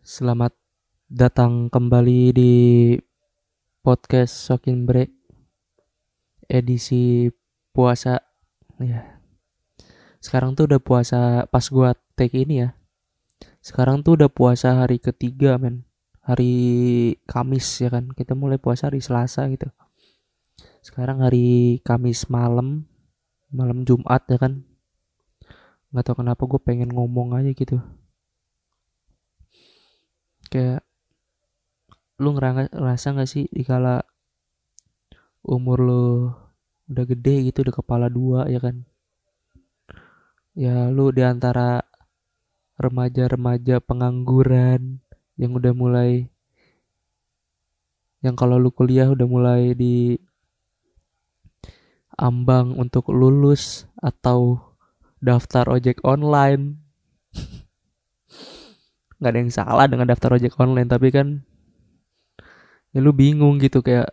Selamat datang kembali di podcast Sokin Break edisi puasa. Ya. Sekarang tuh udah puasa pas gua take ini ya. Sekarang tuh udah puasa hari ketiga men. Hari Kamis ya kan. Kita mulai puasa hari Selasa gitu. Sekarang hari Kamis malam, malam Jumat ya kan. Gak tau kenapa gue pengen ngomong aja gitu. Kayak lu ngerasa gak sih dikala umur lu udah gede gitu udah kepala dua ya kan ya lu di antara remaja-remaja pengangguran yang udah mulai yang kalau lu kuliah udah mulai di ambang untuk lulus atau daftar ojek online. Nggak ada yang salah dengan daftar ojek online tapi kan ya lu bingung gitu kayak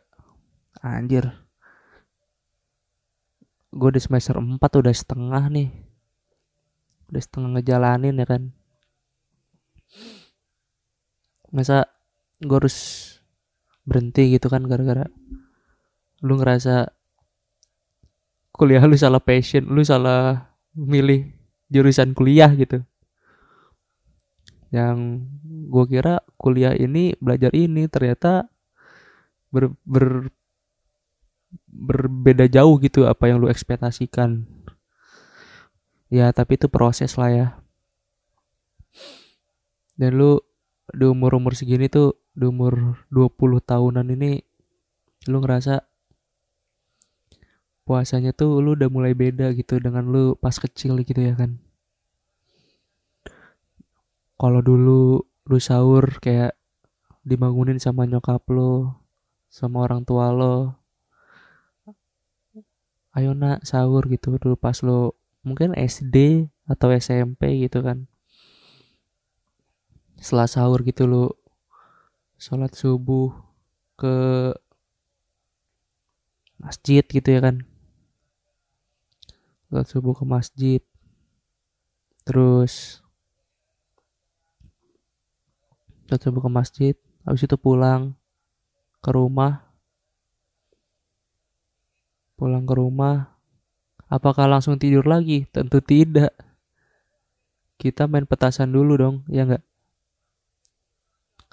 anjir. Gue di semester 4 udah setengah nih. Udah setengah ngejalanin ya kan. Masa gue harus berhenti gitu kan gara-gara lu ngerasa kuliah lu salah passion lu salah milih jurusan kuliah gitu. Yang gue kira kuliah ini belajar ini ternyata ber, ber berbeda jauh gitu apa yang lu ekspektasikan. Ya tapi itu proses lah ya. Dan lu di umur-umur segini tuh di umur 20 tahunan ini lu ngerasa puasanya tuh lu udah mulai beda gitu dengan lu pas kecil gitu ya kan? Kalau dulu lu sahur kayak dibangunin sama nyokap lo sama orang tua lo ayo nak sahur gitu dulu pas lo mungkin SD atau SMP gitu kan. Setelah sahur gitu lo sholat subuh ke masjid gitu ya kan sholat subuh ke masjid. Terus sholat subuh ke masjid habis itu pulang ke rumah. Pulang ke rumah. Apakah langsung tidur lagi? Tentu tidak. Kita main petasan dulu dong ya enggak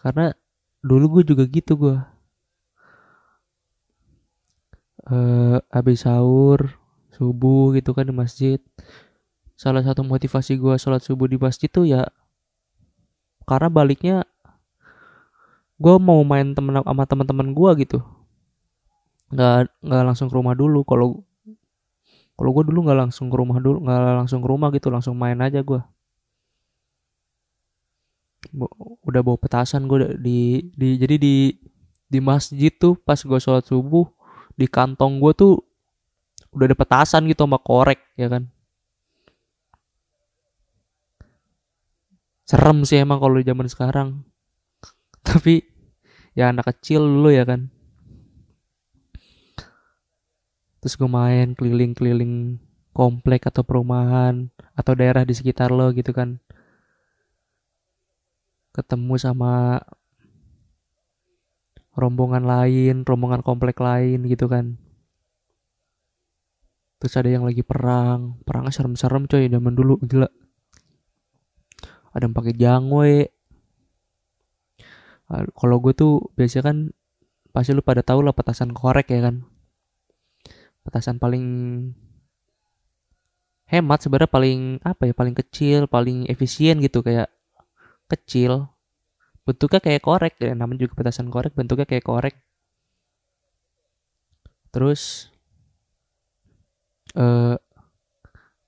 karena dulu gue juga gitu gue uh, habis sahur subuh gitu kan di masjid. Salah satu motivasi gue sholat subuh di masjid tuh ya karena baliknya gue mau main temen sama teman-teman gue gitu. Nggak nggak langsung ke rumah dulu. Kalau kalau gue dulu nggak langsung ke rumah dulu nggak langsung ke rumah gitu langsung main aja gue udah bawa petasan gue di di jadi di di masjid tuh pas gue sholat subuh di kantong gue tuh udah ada petasan gitu sama korek ya kan? Serem sih emang kalau di zaman sekarang. Tapi ya anak kecil dulu ya kan. Terus gue main keliling-keliling komplek atau perumahan atau daerah di sekitar lo gitu kan. Ketemu sama rombongan lain rombongan komplek lain gitu kan terus ada yang lagi perang. Perangnya serem-serem coy zaman dulu. Gila. Ada yang pakai jangwe. Kalau gue tuh biasanya kan pasti lu pada tahu lah petasan korek ya kan. Petasan paling hemat sebenarnya paling apa ya? Paling kecil paling efisien gitu. Kayak kecil. Bentuknya kayak korek. Ya namanya juga petasan korek bentuknya kayak korek. Terus uh,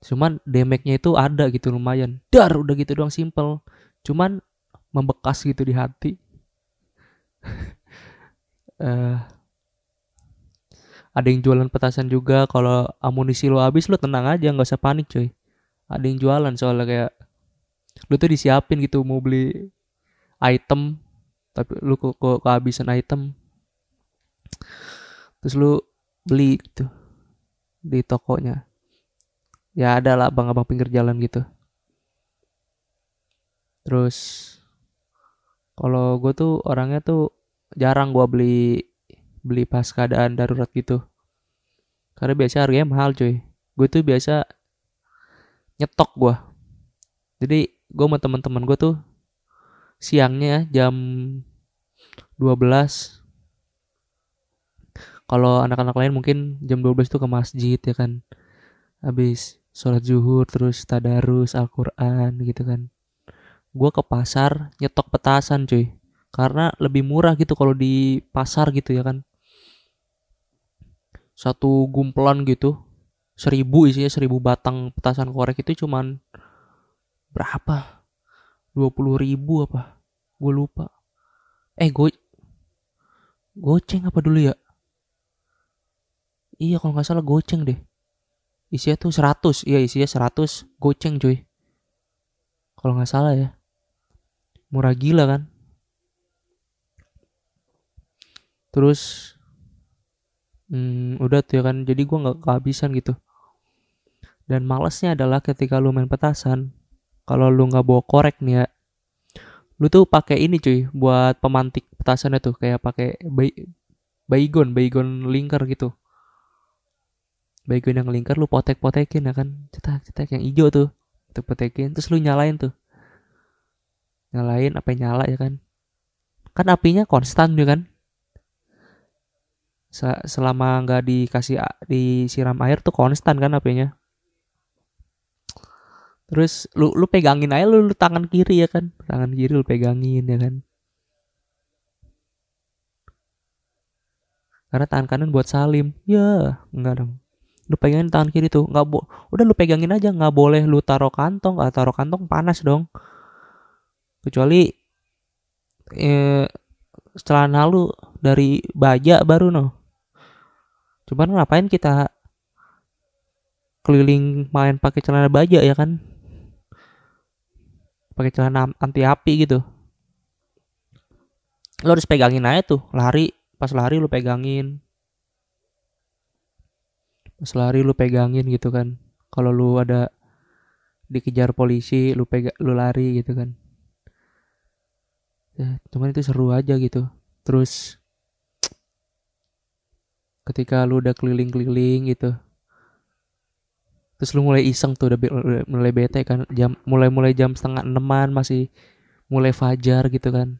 cuman damage-nya itu ada gitu lumayan. Dar udah gitu doang simple. Cuman membekas gitu di hati. Uh, ada yang jualan petasan juga kalau amunisi lo habis lo tenang aja nggak usah panik coy ada yang jualan soalnya kayak lo tuh disiapin gitu mau beli item tapi lu kok ke kehabisan item. Terus lu beli gitu di tokonya. Ya ada lah abang-abang pinggir jalan gitu. Terus kalau gue tuh orangnya tuh jarang gue beli beli pas keadaan darurat gitu. Karena biasa harganya mahal cuy. Gue tuh biasa nyetok gue jadi gue sama teman-teman gue tuh siangnya jam 12 kalau anak-anak lain mungkin jam 12 tuh ke masjid ya kan. Habis sholat zuhur terus tadarus Al-Quran gitu kan. Gue ke pasar nyetok petasan cuy. Karena lebih murah gitu kalau di pasar gitu ya kan. Satu gumpelan gitu seribu isinya seribu batang petasan korek itu cuman berapa? Dua puluh ribu apa? Gue lupa. Eh gue goceng apa dulu ya iya kalau nggak salah goceng deh. Isinya tuh seratus. Iya isinya seratus goceng cuy. Kalau nggak salah ya. Murah gila kan? Terus hmm, udah tuh ya kan. Jadi gue nggak kehabisan gitu. Dan malesnya adalah ketika lu main petasan kalau lu nggak bawa korek nih ya lu tuh pakai ini cuy buat pemantik petasannya tuh. Kayak pakai bay baygon baygon lingkar gitu baygon yang lingkar lu potek-potekin ya kan. Cetak cetak yang hijau tuh. Tuh potekin. Terus lu nyalain tuh. Nyalain apa nyala ya kan. Kan apinya konstan ya kan. Selama nggak dikasih disiram air tuh konstan kan apinya. Terus lu lu pegangin aja lu, lu tangan kiri ya kan. Tangan kiri lu pegangin ya kan. Karena tangan kanan buat salim. Ya enggak dong lu pegangin tangan kiri tuh nggak bo udah lu pegangin aja nggak boleh lu taruh kantong nggak taruh kantong panas dong. Kecuali eh, celana lu dari baja baru no cuman ngapain kita keliling main pakai celana baja ya kan? Pakai celana anti api gitu. Lo harus pegangin aja tuh lari pas lari lu pegangin pas lari lu pegangin gitu kan. Kalau lu ada dikejar polisi lu pega lu lari gitu kan. Ya cuman itu seru aja gitu. Terus ketika lu udah keliling-keliling gitu terus lu mulai iseng tuh udah, mulai bete kan. Jam mulai mulai jam setengah enaman masih mulai fajar gitu kan.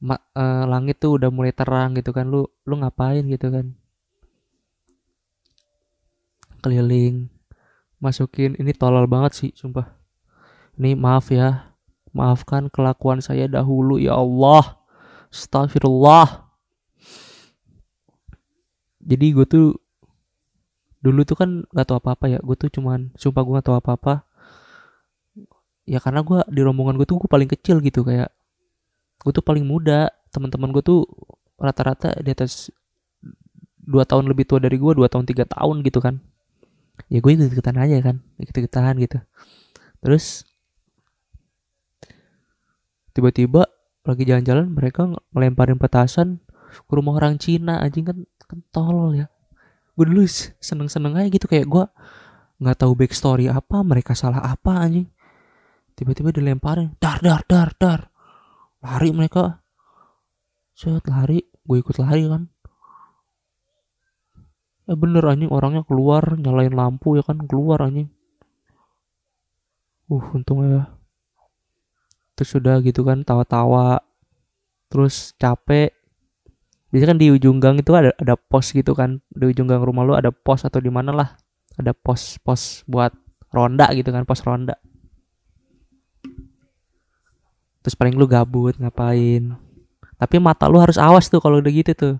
Ma, uh, langit tuh udah mulai terang gitu kan. Lu lu ngapain gitu kan keliling masukin ini tolol banget sih sumpah ini maaf ya Maafkan kelakuan saya dahulu ya Allah. Astagfirullah. Jadi gue tuh dulu tuh kan gak tau apa-apa ya. Gue tuh cuman sumpah gue gak tau apa-apa. Ya karena gue di rombongan gue tuh gue paling kecil gitu kayak gue tuh paling muda. Teman-teman gue tuh rata-rata di atas dua tahun lebih tua dari gue dua tahun tiga tahun gitu kan ya gue ikut ikutan aja kan ikut ikutan gitu. Terus tiba-tiba lagi jalan-jalan mereka ngelemparin petasan ke rumah orang Cina anjing kan tolol ya. Gue dulu seneng-seneng aja gitu kayak gue nggak tahu backstory apa mereka salah apa anjing. Tiba-tiba dilemparin dar dar dar dar. Lari mereka. Set lari. Gue ikut lari kan eh bener anjing orangnya keluar nyalain lampu ya kan keluar anjing. Uh untung ya. Terus sudah gitu kan tawa-tawa terus capek. Biasanya kan di ujung gang itu ada ada pos gitu kan di ujung gang rumah lu ada pos atau di mana lah ada pos pos buat ronda gitu kan pos ronda. Terus paling lu gabut ngapain. Tapi mata lu harus awas tuh kalau udah gitu tuh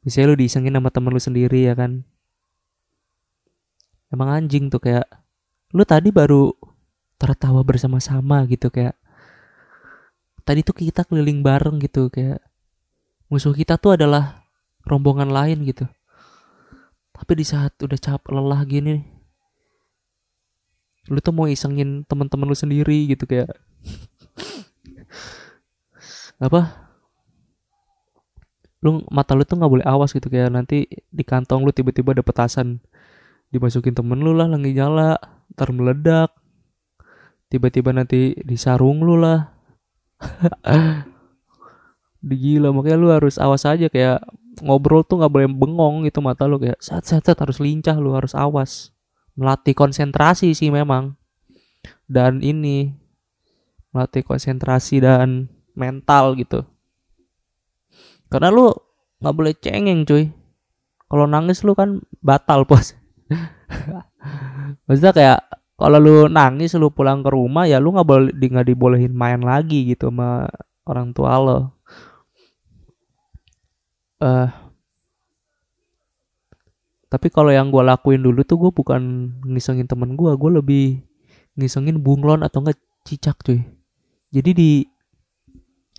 bisa lu disengin sama temen lu sendiri ya kan? Emang anjing tuh kayak lu tadi baru tertawa bersama-sama gitu kayak tadi tuh kita keliling bareng gitu kayak musuh kita tuh adalah rombongan lain gitu. Tapi di saat udah capek lelah gini lu tuh mau isengin teman-teman lu sendiri gitu kayak apa lu mata lu tuh nggak boleh awas gitu kayak nanti di kantong lu tiba-tiba ada petasan dimasukin temen lu lah lagi nyala ntar meledak. Tiba-tiba nanti di sarung lu lah. Digila makanya lu harus awas aja kayak ngobrol tuh nggak boleh bengong itu mata lu kayak saat saat saat harus lincah lu harus awas. Melatih konsentrasi sih memang. Dan ini melatih konsentrasi dan mental gitu karena lu nggak boleh cengeng cuy. Kalau nangis lu kan batal pos maksudnya kayak kalau lu nangis lu pulang ke rumah ya lu nggak boleh nggak dibolehin main lagi gitu sama orang tua lo. Eh uh, tapi kalau yang gue lakuin dulu tuh gue bukan ngisengin temen gue gue lebih ngisengin bunglon atau enggak cicak cuy. Jadi di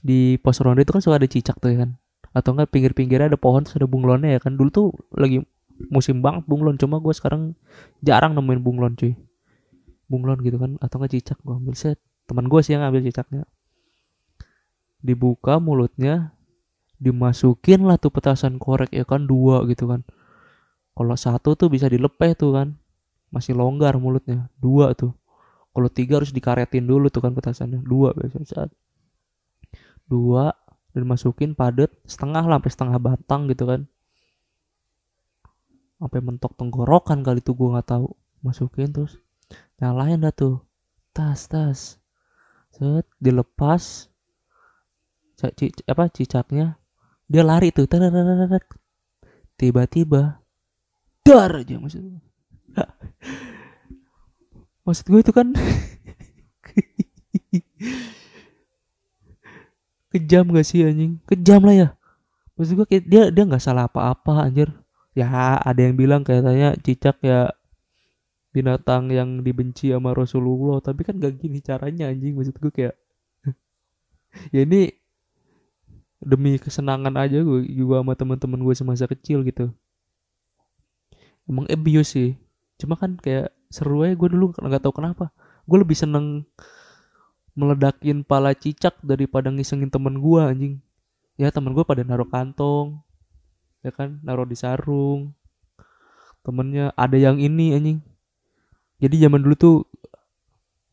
di pos ronde itu kan suka ada cicak tuh ya kan atau enggak pinggir-pinggirnya ada pohon terus ada bunglonnya ya kan. Dulu tuh lagi musim banget bunglon. Cuma gue sekarang jarang nemuin bunglon cuy. Bunglon gitu kan. Atau enggak cicak gue ambil. Set. Teman gue sih yang ambil cicaknya. Dibuka mulutnya dimasukin lah tuh petasan korek ya kan dua gitu kan. Kalau satu tuh bisa dilepeh tuh kan. Masih longgar mulutnya dua tuh. Kalau tiga harus dikaretin dulu tuh kan petasannya dua biasanya. Saat dua dan masukin padet setengah lah sampai setengah batang gitu kan. Sampai mentok tenggorokan kali itu gue nggak tahu. Masukin terus nyalain dah tuh. Tas tas. Set dilepas. C apa cicaknya. Dia lari tuh tiba-tiba dar aja maksud maksud gue itu kan kejam gak sih anjing? Kejam lah ya. Maksud gue kayak dia dia nggak salah apa-apa anjir. Ya ada yang bilang katanya cicak ya binatang yang dibenci sama Rasulullah tapi kan gak gini caranya anjing. Maksud gue kayak ya ini demi kesenangan aja gue juga sama teman-teman gue semasa kecil gitu. Emang abuse sih. Cuma kan kayak seru aja gue dulu nggak tahu kenapa. Gue lebih seneng meledakin pala cicak daripada ngisengin temen gue anjing. Ya temen gue pada naruh kantong ya kan? Naruh di sarung. Temennya ada yang ini anjing. Jadi zaman dulu tuh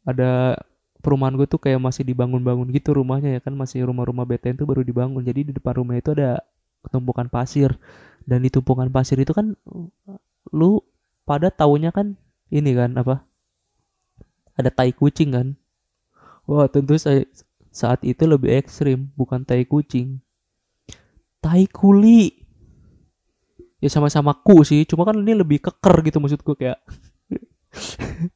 ada perumahan gue tuh kayak masih dibangun-bangun gitu rumahnya ya kan? Masih rumah-rumah BTN tuh baru dibangun. Jadi di depan rumah itu ada tumpukan pasir. Dan di tumpukan pasir itu kan lu pada taunya kan ini kan apa? Ada tai kucing kan Wah tentu saya saat itu lebih ekstrim, bukan tai kucing. Tai kuli. Ya sama-sama ku sih, cuma kan ini lebih keker gitu maksudku kayak.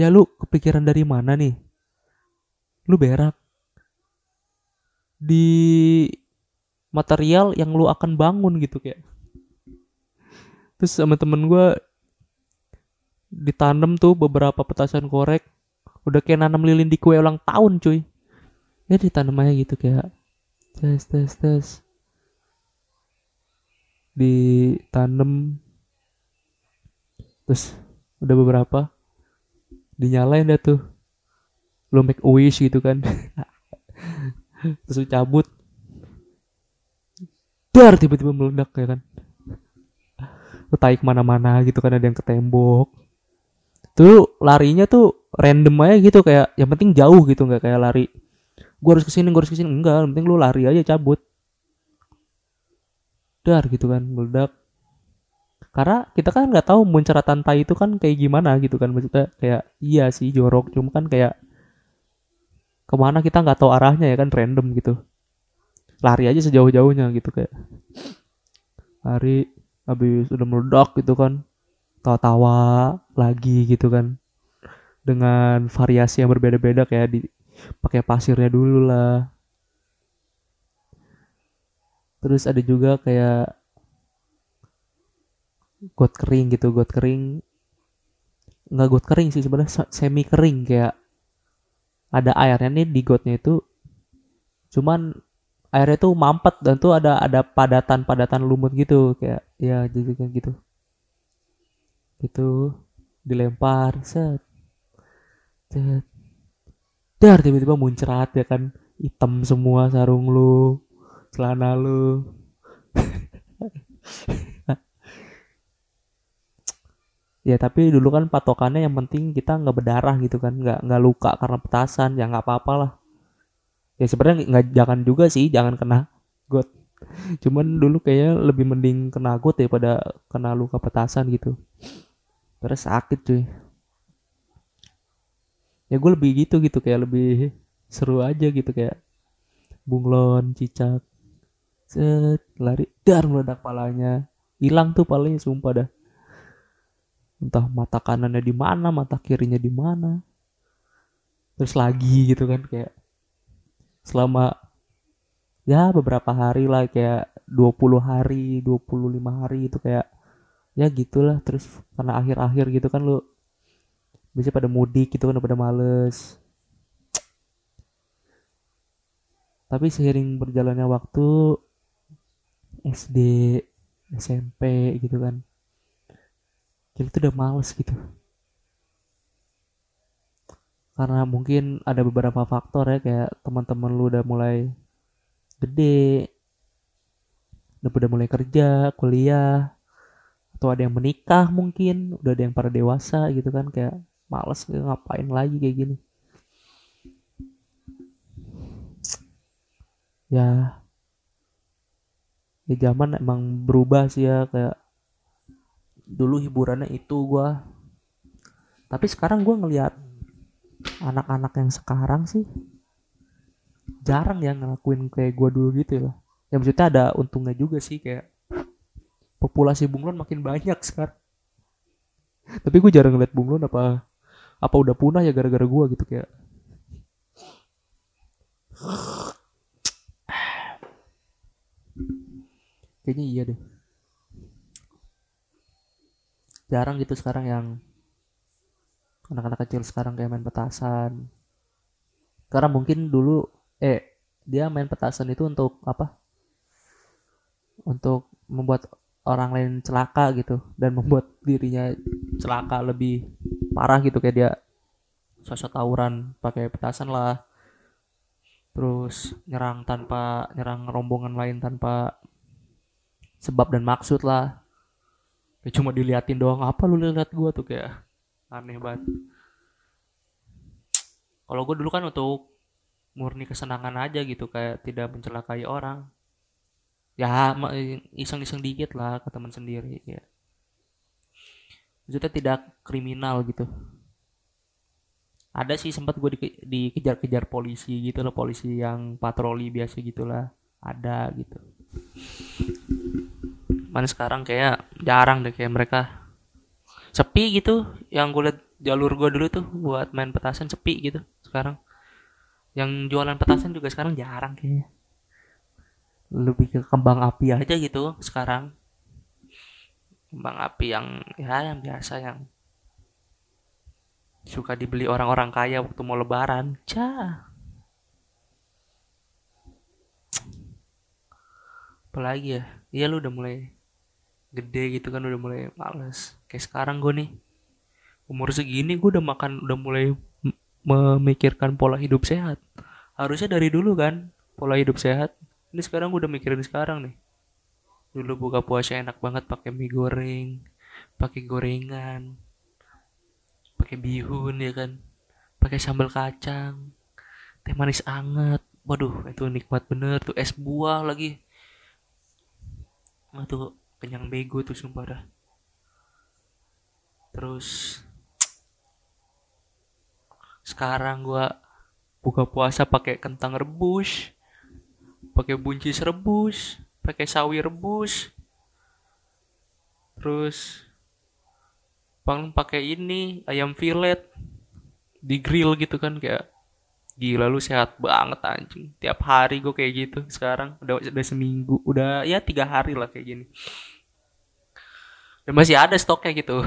ya lu kepikiran dari mana nih? Lu berak. Di material yang lu akan bangun gitu kayak. Terus sama temen gue ditanam tuh beberapa petasan korek. Udah kayak nanam lilin di kue ulang tahun cuy. Ya ditanam aja gitu kayak tes tes tes. Ditanam. Terus udah beberapa. Dinyalain dah tuh. Lo make a wish gitu kan. Terus cabut. Dar tiba-tiba meledak ya kan. Taik mana-mana gitu kan ada yang ke tembok tuh larinya tuh random aja gitu kayak yang penting jauh gitu nggak kayak lari. Gue harus ke sini gue harus ke sini enggak yang penting lu lari aja cabut. Dar gitu kan meledak. Karena kita kan nggak tahu munceratan tai itu kan kayak gimana gitu kan maksudnya kayak iya sih jorok. Cuma kan kayak ke mana kita nggak tahu arahnya ya kan random gitu. Lari aja sejauh-jauhnya gitu kayak. Lari habis udah meledak gitu kan tawa-tawa lagi gitu kan. Dengan variasi yang berbeda-beda kayak di pakai pasirnya dulu lah. Terus ada juga kayak got kering gitu got kering. Nggak got kering sih sebenarnya semi kering kayak ada airnya nih di gotnya itu. Cuman airnya tuh mampet dan tuh ada ada padatan padatan lumut gitu kayak ya jadi kan gitu itu dilempar set. Set. Dar tiba-tiba muncrat ya kan? Hitam semua sarung lu celana lu. Ya tapi dulu kan patokannya yang penting kita nggak berdarah gitu kan. Nggak nggak luka karena petasan ya nggak apa-apa lah. Ya sebenarnya nggak jangan juga sih jangan kena got. Cuman dulu kayaknya lebih mending kena got daripada kena luka petasan gitu terus sakit cuy. Ya gue lebih gitu gitu. Kayak lebih seru aja gitu. Kayak bunglon cicak. Set lari. Dar meledak palanya. Hilang tuh palanya sumpah dah. Entah mata kanannya di mana mata kirinya di mana. Terus lagi gitu kan kayak selama ya beberapa hari lah kayak 20 hari 25 hari itu kayak ya gitulah terus karena akhir-akhir gitu kan lu bisa pada mudik gitu kan pada males. Tapi seiring berjalannya waktu SD SMP gitu kan kita tuh udah males gitu. Karena mungkin ada beberapa faktor ya kayak teman-teman lu udah mulai gede udah mulai kerja kuliah atau ada yang menikah mungkin udah ada yang para dewasa gitu kan kayak males ngapain lagi kayak gini. Ya. Ya zaman emang berubah sih ya kayak dulu hiburannya itu gua. Tapi sekarang gua ngelihat anak-anak yang sekarang sih jarang ya ngelakuin kayak gua dulu gitu ya. Ya maksudnya ada untungnya juga sih kayak populasi bunglon makin banyak sekarang. Tapi gue jarang ngeliat bunglon apa apa udah punah ya gara-gara gua gitu kayak. Kayaknya iya deh. Jarang gitu sekarang yang anak-anak kecil sekarang kayak main petasan. Karena mungkin dulu eh dia main petasan itu untuk apa? Untuk membuat orang lain celaka gitu dan membuat dirinya celaka lebih parah gitu kayak dia sosok tawuran pakai petasan lah terus nyerang tanpa nyerang rombongan lain tanpa sebab dan maksud lah. Ya cuma diliatin doang apa lu lihat gua? Tuh kayak aneh banget. Kalau gue dulu kan untuk murni kesenangan aja gitu kayak tidak mencelakai orang ya iseng-iseng dikit lah ke teman sendiri ya maksudnya tidak kriminal gitu. Ada sih sempat gue di, dikejar-kejar polisi gitu loh polisi yang patroli biasa gitulah ada gitu. Mana sekarang kayak jarang deh kayak mereka. Sepi gitu yang gue liat jalur gue dulu tuh buat main petasan sepi gitu sekarang. Yang jualan petasan juga sekarang jarang kayaknya lebih ke kembang api aja gitu sekarang. Kembang api yang ya yang biasa yang suka dibeli orang-orang kaya waktu mau lebaran. Cah. Apalagi ya? Iya lu udah mulai gede gitu kan udah mulai males. Kayak sekarang gue nih umur segini gue udah makan udah mulai memikirkan pola hidup sehat. Harusnya dari dulu kan pola hidup sehat ini sekarang gue udah mikirin sekarang nih. Dulu buka puasa enak banget pakai mie goreng pakai gorengan pakai bihun ya kan? Pakai sambal kacang teh manis anget. Waduh itu nikmat bener tuh es buah lagi. Tuh kenyang bego tuh sumpah dah. Terus sekarang gua buka puasa pakai kentang rebus pakai buncis rebus pakai sawi rebus. Terus paling pakai ini ayam filet di grill gitu kan kayak gila lu sehat banget anjing. Tiap hari gue kayak gitu sekarang udah udah seminggu udah ya tiga hari lah kayak gini. Dan masih ada stoknya gitu.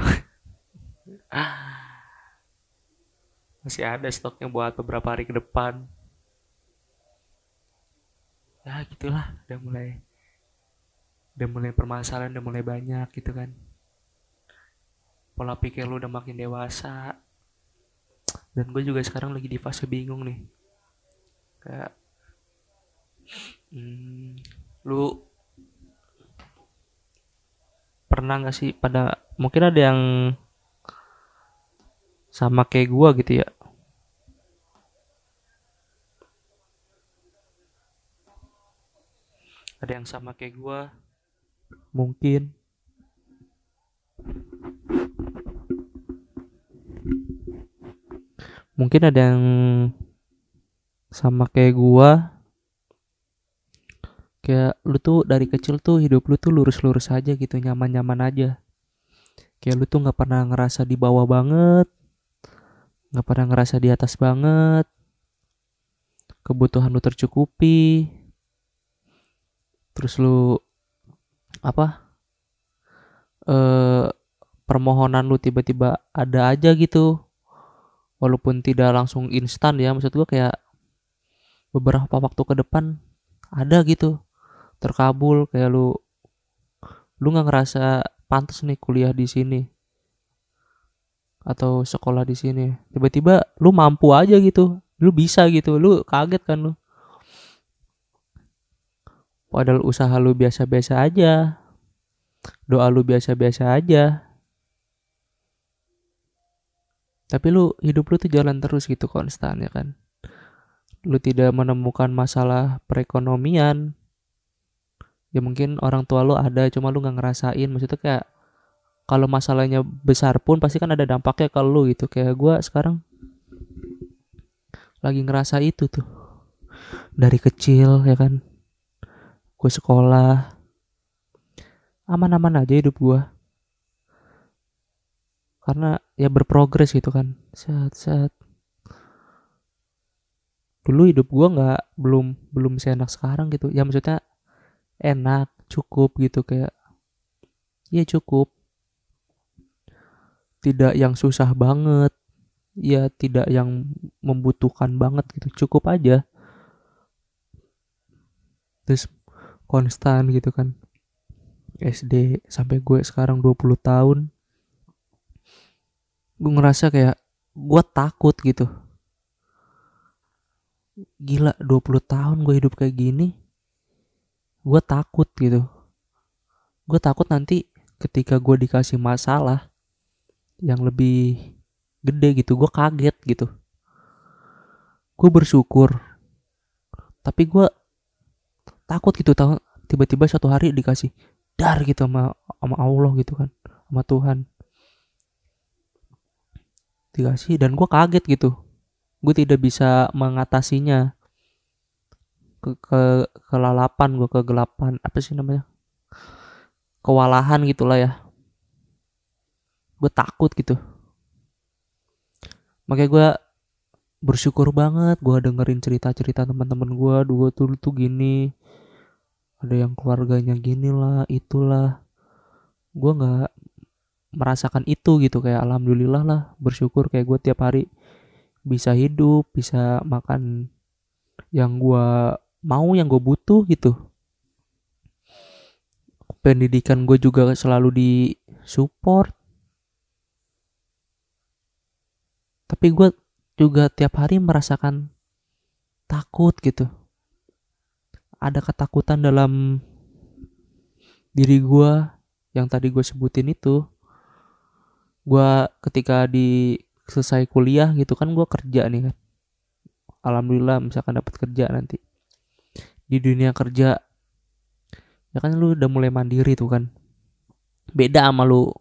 Masih ada stoknya buat beberapa hari ke depan ya gitulah. Udah mulai udah mulai permasalahan udah mulai banyak gitu kan. Pola pikir lu udah makin dewasa. Dan gue juga sekarang lagi di fase bingung nih. Kayak hmm, lu pernah gak sih pada mungkin ada yang sama kayak gua gitu ya ada yang sama kayak gua? Mungkin. Mungkin ada yang sama kayak gua. Kayak lu tuh dari kecil tuh hidup lu tuh lurus-lurus aja gitu nyaman-nyaman aja. Kayak lu tuh nggak pernah ngerasa di bawah banget nggak pernah ngerasa di atas banget. Kebutuhan lu tercukupi terus lu apa eh permohonan lu tiba-tiba ada aja gitu. Walaupun tidak langsung instan ya maksud gua kayak beberapa waktu ke depan ada gitu. Terkabul kayak lu lu nggak ngerasa pantas nih kuliah di sini. Atau sekolah di sini. Tiba-tiba lu mampu aja gitu. Lu bisa gitu. Lu kaget kan lu padahal usaha lu biasa-biasa aja. Doa lu biasa-biasa aja. Tapi lu hidup lu tuh jalan terus gitu konstan ya kan? Lu tidak menemukan masalah perekonomian. Ya mungkin orang tua lu ada cuma lu nggak ngerasain. Maksudnya kayak kalau masalahnya besar pun pasti kan ada dampaknya ke lu gitu. Kayak gue sekarang lagi ngerasa itu tuh. Dari kecil ya kan gue sekolah. Aman-aman aja hidup gue karena ya berprogres gitu kan. Saat dulu hidup gue nggak belum belum seenak sekarang gitu. Ya maksudnya enak cukup gitu kayak. Ya cukup. Tidak yang susah banget. Ya tidak yang membutuhkan banget gitu. Cukup aja. Terus konstan gitu kan. SD sampai gue sekarang 20 tahun. Gue ngerasa kayak gue takut gitu. Gila 20 tahun gue hidup kayak gini gue takut gitu. Gue takut nanti ketika gue dikasih masalah yang lebih gede gitu gue kaget gitu. Gue bersyukur. Tapi gue takut gitu tahu tiba-tiba suatu hari dikasih dar gitu sama sama Allah gitu kan sama Tuhan. Dikasih dan gue kaget gitu. Gue tidak bisa mengatasinya. Ke, ke kelalapan gue kegelapan apa sih namanya? Kewalahan gitulah ya. Gue takut gitu. Makanya gue bersyukur banget gue dengerin cerita-cerita teman-teman gue dua tuh tuh gini ada yang keluarganya gini lah itulah. Gue nggak merasakan itu gitu kayak alhamdulillah lah bersyukur kayak gue tiap hari bisa hidup bisa makan yang gue mau yang gue butuh gitu. Pendidikan gue juga selalu di support tapi gue juga tiap hari merasakan takut gitu ada ketakutan dalam diri gue yang tadi gue sebutin itu. Gue ketika di selesai kuliah gitu kan gue kerja nih kan. Alhamdulillah misalkan dapat kerja nanti. Di dunia kerja ya kan lu udah mulai mandiri tuh kan. Beda sama lu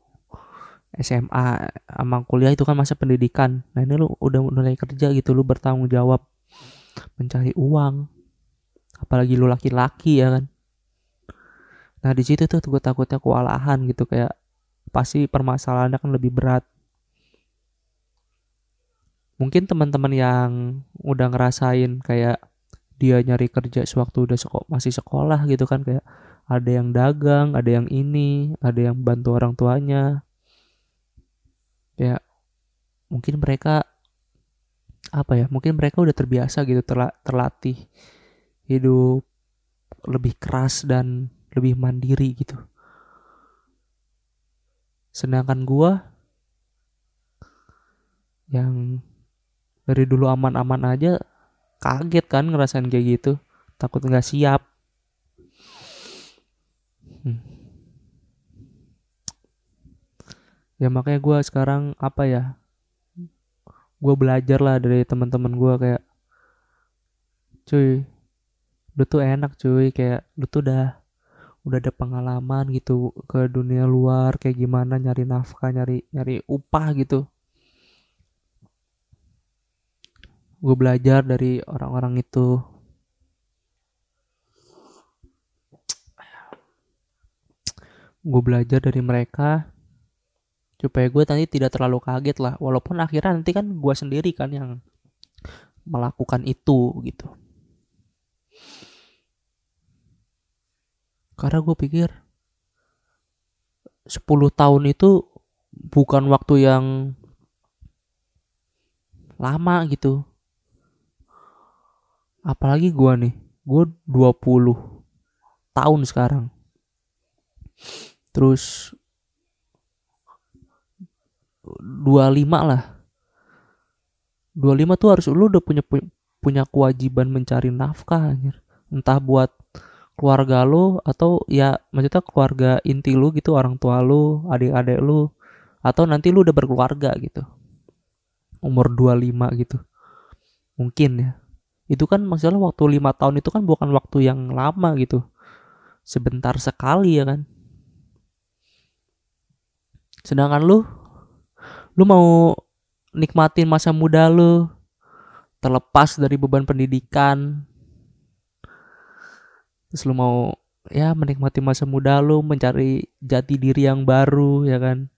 SMA sama kuliah itu kan masa pendidikan. Nah ini lu udah mulai kerja gitu lu bertanggung jawab mencari uang apalagi lu laki-laki ya kan nah di situ tuh gue takutnya kewalahan gitu kayak pasti permasalahannya kan lebih berat mungkin teman-teman yang udah ngerasain kayak dia nyari kerja sewaktu udah seko masih sekolah gitu kan kayak ada yang dagang, ada yang ini, ada yang bantu orang tuanya. Ya mungkin mereka apa ya? Mungkin mereka udah terbiasa gitu terla terlatih hidup lebih keras dan lebih mandiri gitu. Sedangkan gua yang dari dulu aman-aman aja kaget kan ngerasain kayak gitu takut nggak siap hmm. ya makanya gue sekarang apa ya gue belajar lah dari teman-teman gue kayak cuy lu tuh enak cuy. Kayak lu tuh udah udah ada pengalaman gitu ke dunia luar. Kayak gimana nyari nafkah nyari nyari upah gitu. Gue belajar dari orang-orang itu. Gue belajar dari mereka supaya gue nanti tidak terlalu kaget lah. Walaupun akhirnya nanti kan gue sendiri kan yang melakukan itu gitu karena gue pikir 10 tahun itu bukan waktu yang lama gitu. Apalagi gue nih gue 20 tahun sekarang. Terus 25 lah. 25 tuh harus lu udah punya punya kewajiban mencari nafkah anjir. entah buat keluarga lu atau ya maksudnya keluarga inti lu gitu orang tua lu adik-adik lu atau nanti lu udah berkeluarga gitu. Umur 25 gitu. Mungkin ya. Itu kan masalah waktu lima tahun itu kan bukan waktu yang lama gitu. Sebentar sekali ya kan. Sedangkan lu lu mau nikmatin masa muda lu terlepas dari beban pendidikan terus lu mau ya menikmati masa muda lu mencari jati diri yang baru ya kan?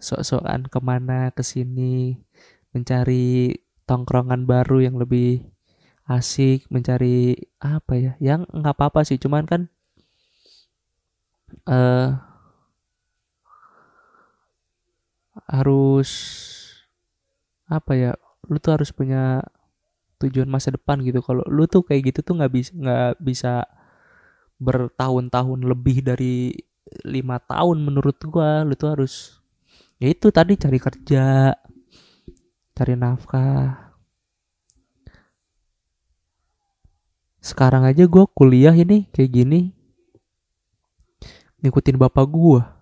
Sok-sokan ke mana ke sini mencari tongkrongan baru yang lebih asik mencari apa ya? Yang nggak apa-apa sih cuman kan uh, harus apa ya? Lu tuh harus punya tujuan masa depan gitu. Kalau lu tuh kayak gitu tuh nggak bisa nggak bisa bertahun-tahun lebih dari lima tahun menurut gua lu tuh harus ya itu tadi cari kerja cari nafkah. Sekarang aja gua kuliah ini kayak gini ngikutin bapak gua.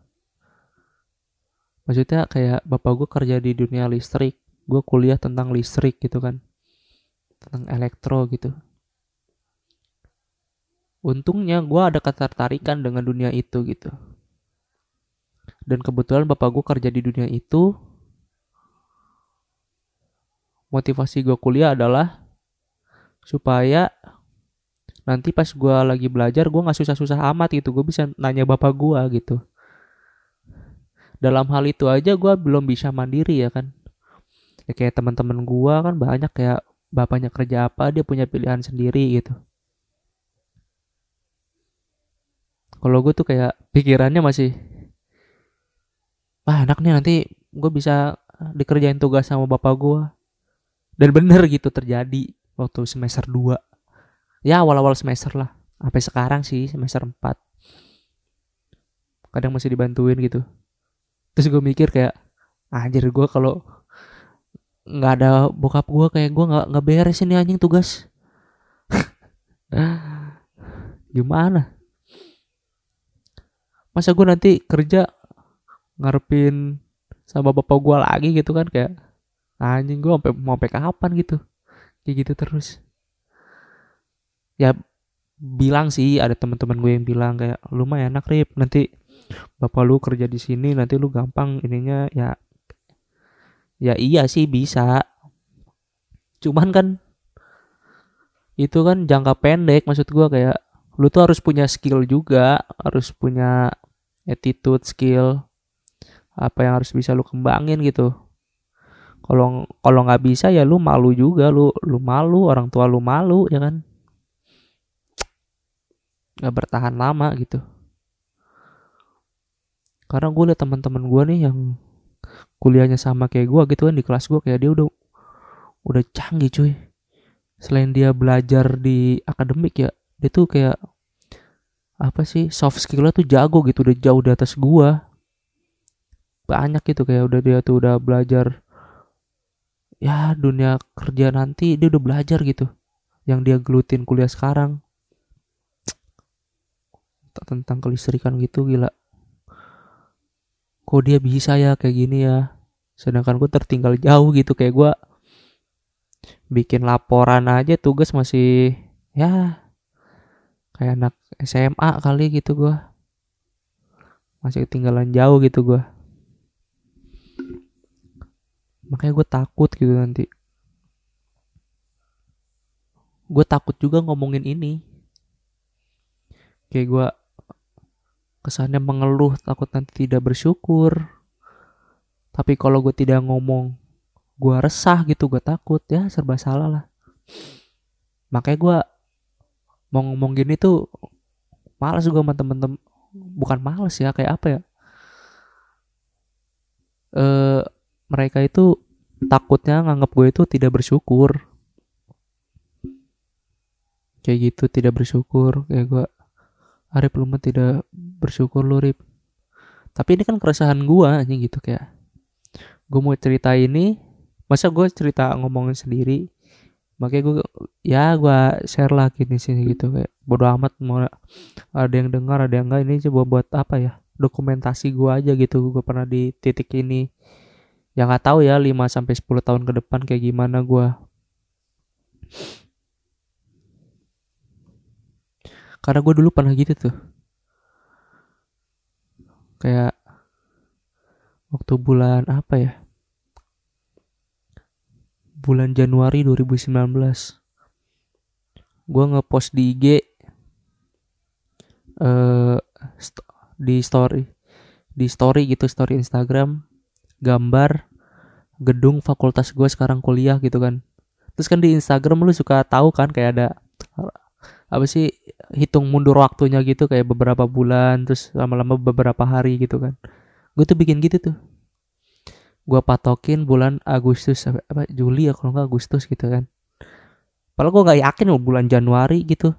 Maksudnya kayak bapak gua kerja di dunia listrik gua kuliah tentang listrik gitu kan tentang elektro gitu untungnya gue ada ketertarikan dengan dunia itu gitu. Dan kebetulan bapak gue kerja di dunia itu motivasi gue kuliah adalah supaya nanti pas gue lagi belajar gue nggak susah-susah amat gitu. Gue bisa nanya bapak gue gitu. Dalam hal itu aja gue belum bisa mandiri ya kan. Ya kayak teman-teman gue kan banyak kayak bapaknya kerja apa dia punya pilihan sendiri gitu kalau gue tuh kayak pikirannya masih ah enak nih nanti gue bisa dikerjain tugas sama bapak gue dan bener gitu terjadi waktu semester 2 ya awal-awal semester lah. Sampai sekarang sih semester 4 kadang masih dibantuin gitu. Terus gue mikir kayak anjir gue kalau nggak ada bokap gue kayak gue nggak nggak beres ini anjing tugas. Gimana masa gue nanti kerja ngarepin sama bapak gue lagi gitu kan kayak anjing gue sampai mau sampai kapan gitu? Kayak gitu terus. Ya bilang sih ada teman-teman gue yang bilang kayak lu mah enak rip. Nanti bapak lu kerja di sini nanti lu gampang ininya. Ya ya iya sih bisa. Cuman kan itu kan jangka pendek maksud gue kayak lu tuh harus punya skill juga harus punya attitude skill apa yang harus bisa lu kembangin gitu. Kalau kalau nggak bisa ya lu malu juga lu lu malu orang tua lu malu ya kan? Nggak bertahan lama gitu. Karena gue liat teman-teman gue nih yang kuliahnya sama kayak gue gitu kan di kelas gue kayak dia udah udah canggih cuy. Selain dia belajar di akademik ya dia tuh kayak apa sih soft skillnya tuh jago gitu udah jauh di atas gua. Banyak gitu kayak udah dia tuh udah belajar ya dunia kerja nanti dia udah belajar gitu yang dia gelutin kuliah sekarang. Tentang kelistrikan gitu gila. Kok dia bisa ya kayak gini ya? Sedangkan gue tertinggal jauh gitu kayak gue bikin laporan aja tugas masih ya kayak anak SMA kali gitu gue masih ketinggalan jauh gitu gue makanya gue takut gitu nanti. Gue takut juga ngomongin ini. Kayak gue kesannya mengeluh takut nanti tidak bersyukur. Tapi kalau gue tidak ngomong gue resah gitu gue takut. Ya serba salah lah. Makanya gue mau ngomong gini tuh malas gue sama temen-temen. Bukan males ya kayak apa ya? Eh mereka itu takutnya nganggap gue itu tidak bersyukur. Kayak gitu tidak bersyukur. Kayak gue Arif lu tidak bersyukur lu Rip. Tapi ini kan keresahan gue aja gitu kayak. Gue mau cerita ini masa gue cerita ngomongin sendiri makanya gue ya gue share lah gini sini gitu kayak bodo amat mau ada yang dengar ada yang enggak ini coba buat apa ya dokumentasi gue aja gitu gue pernah di titik ini. Yang nggak tahu ya 5 sampai 10 tahun ke depan kayak gimana gue karena gue dulu pernah gitu tuh. Kayak waktu bulan apa ya bulan Januari 2019 gue ngepost di IG uh, di story di story gitu story Instagram gambar gedung fakultas gue sekarang kuliah gitu kan. Terus kan di Instagram lu suka tahu kan kayak ada apa sih hitung mundur waktunya gitu kayak beberapa bulan terus lama-lama beberapa hari gitu kan. Gue tuh bikin gitu tuh gue patokin bulan Agustus apa Juli ya kalau nggak Agustus gitu kan. Padahal gue gak yakin loh bulan Januari gitu.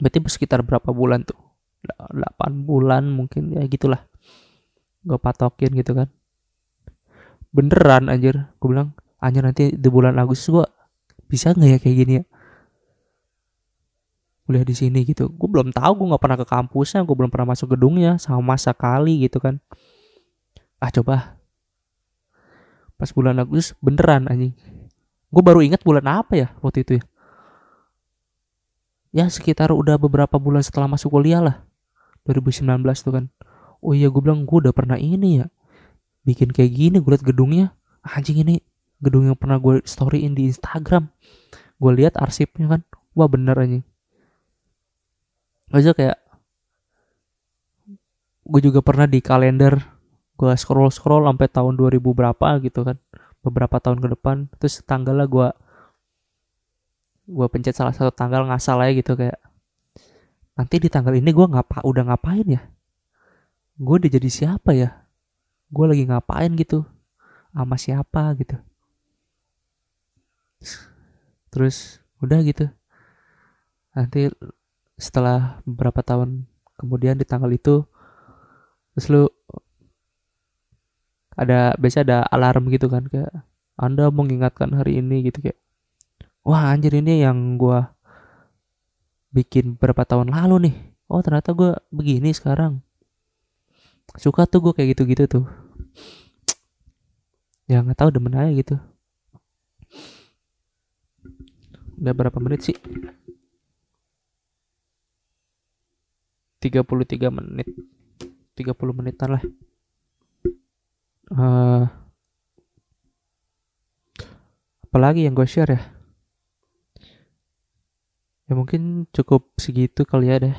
Berarti sekitar berapa bulan tuh? 8 bulan mungkin ya gitulah. Gue patokin gitu kan. Beneran anjir. Gue bilang anjir nanti di bulan Agustus gue Bisa gak ya kayak gini ya? Kuliah di sini gitu. Gue belum tahu gue gak pernah ke kampusnya Gue belum pernah masuk gedungnya Sama sekali gitu kan. Ah coba Pas bulan Agustus beneran anjing. Gue baru ingat bulan apa ya waktu itu ya? Ya sekitar udah beberapa bulan setelah masuk kuliah lah. 2019 tuh kan. Oh iya gue bilang gue udah pernah ini ya bikin kayak gini gue liat gedungnya. Anjing ini gedung yang pernah gue storyin di Instagram. Gue lihat arsipnya kan. Wah bener anjing. Aja kayak gue juga pernah di kalender gue scroll scroll sampai tahun 2000 berapa gitu kan. Beberapa tahun ke depan terus tanggalnya gue gue pencet salah satu tanggal ngasal aja gitu kayak nanti di tanggal ini gue ngapa udah ngapain ya? Gue udah jadi siapa ya? Gue lagi ngapain gitu? Sama siapa gitu? Terus udah gitu. Nanti setelah beberapa tahun kemudian di tanggal itu terus lu ada biasa ada alarm gitu kan kayak anda mengingatkan hari ini gitu kayak wah anjir ini yang gua bikin berapa tahun lalu nih. Oh ternyata gua begini sekarang. Suka tuh gue kayak gitu-gitu tuh. Ya nggak tahu demen aja gitu. Udah berapa menit sih? 33 menit. 30 menitan lah uh, apalagi yang gue share ya? Ya mungkin cukup segitu kali ya deh.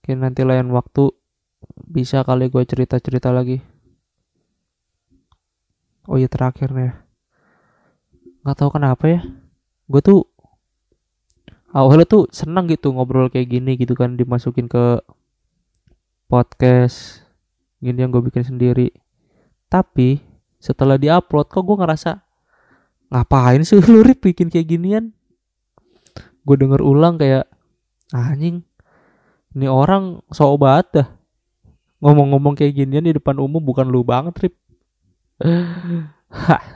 Mungkin nanti lain waktu bisa kali gue cerita-cerita lagi. Oh iya terakhir nih nggak tahu kenapa ya. Gue tuh awalnya tuh senang gitu ngobrol kayak gini gitu kan dimasukin ke podcast gini yang gue bikin sendiri tapi setelah diupload kok gue ngerasa ngapain sih lu rip bikin kayak ginian? Gue denger ulang kayak anjing ini orang sok obat dah. Ngomong-ngomong kayak ginian di depan umum bukan lu banget rip.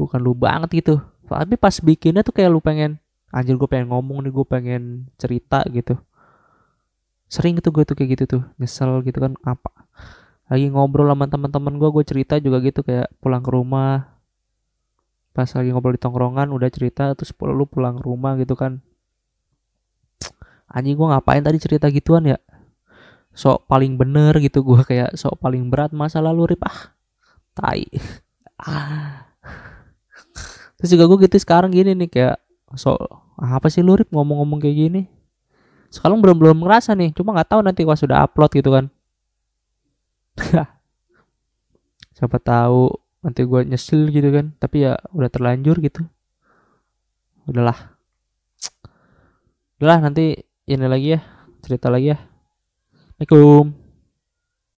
Bukan lu banget gitu. Tapi pas bikinnya tuh kayak lu pengen anjir gue pengen ngomong nih gue pengen cerita gitu sering gitu gue tuh kayak gitu tuh nyesel gitu kan apa? Lagi ngobrol sama teman-teman gue gue cerita juga gitu kayak pulang ke rumah. Pas lagi ngobrol di tongkrongan udah cerita terus lu pulang ke rumah gitu kan. Anjing gue ngapain tadi cerita gituan ya? Sok paling bener gitu gue kayak sok paling berat masa lalu rip. Ah tai. Ah. Terus juga gue gitu sekarang gini nih kayak sok apa sih lu rip ngomong-ngomong kayak gini sekarang belum belum ngerasa nih. Cuma nggak tahu nanti pas sudah upload gitu kan. Siapa tahu nanti gue nyesel gitu kan. Tapi ya udah terlanjur gitu. Udahlah. Udahlah nanti ini lagi ya. Cerita lagi ya. Assalamualaikum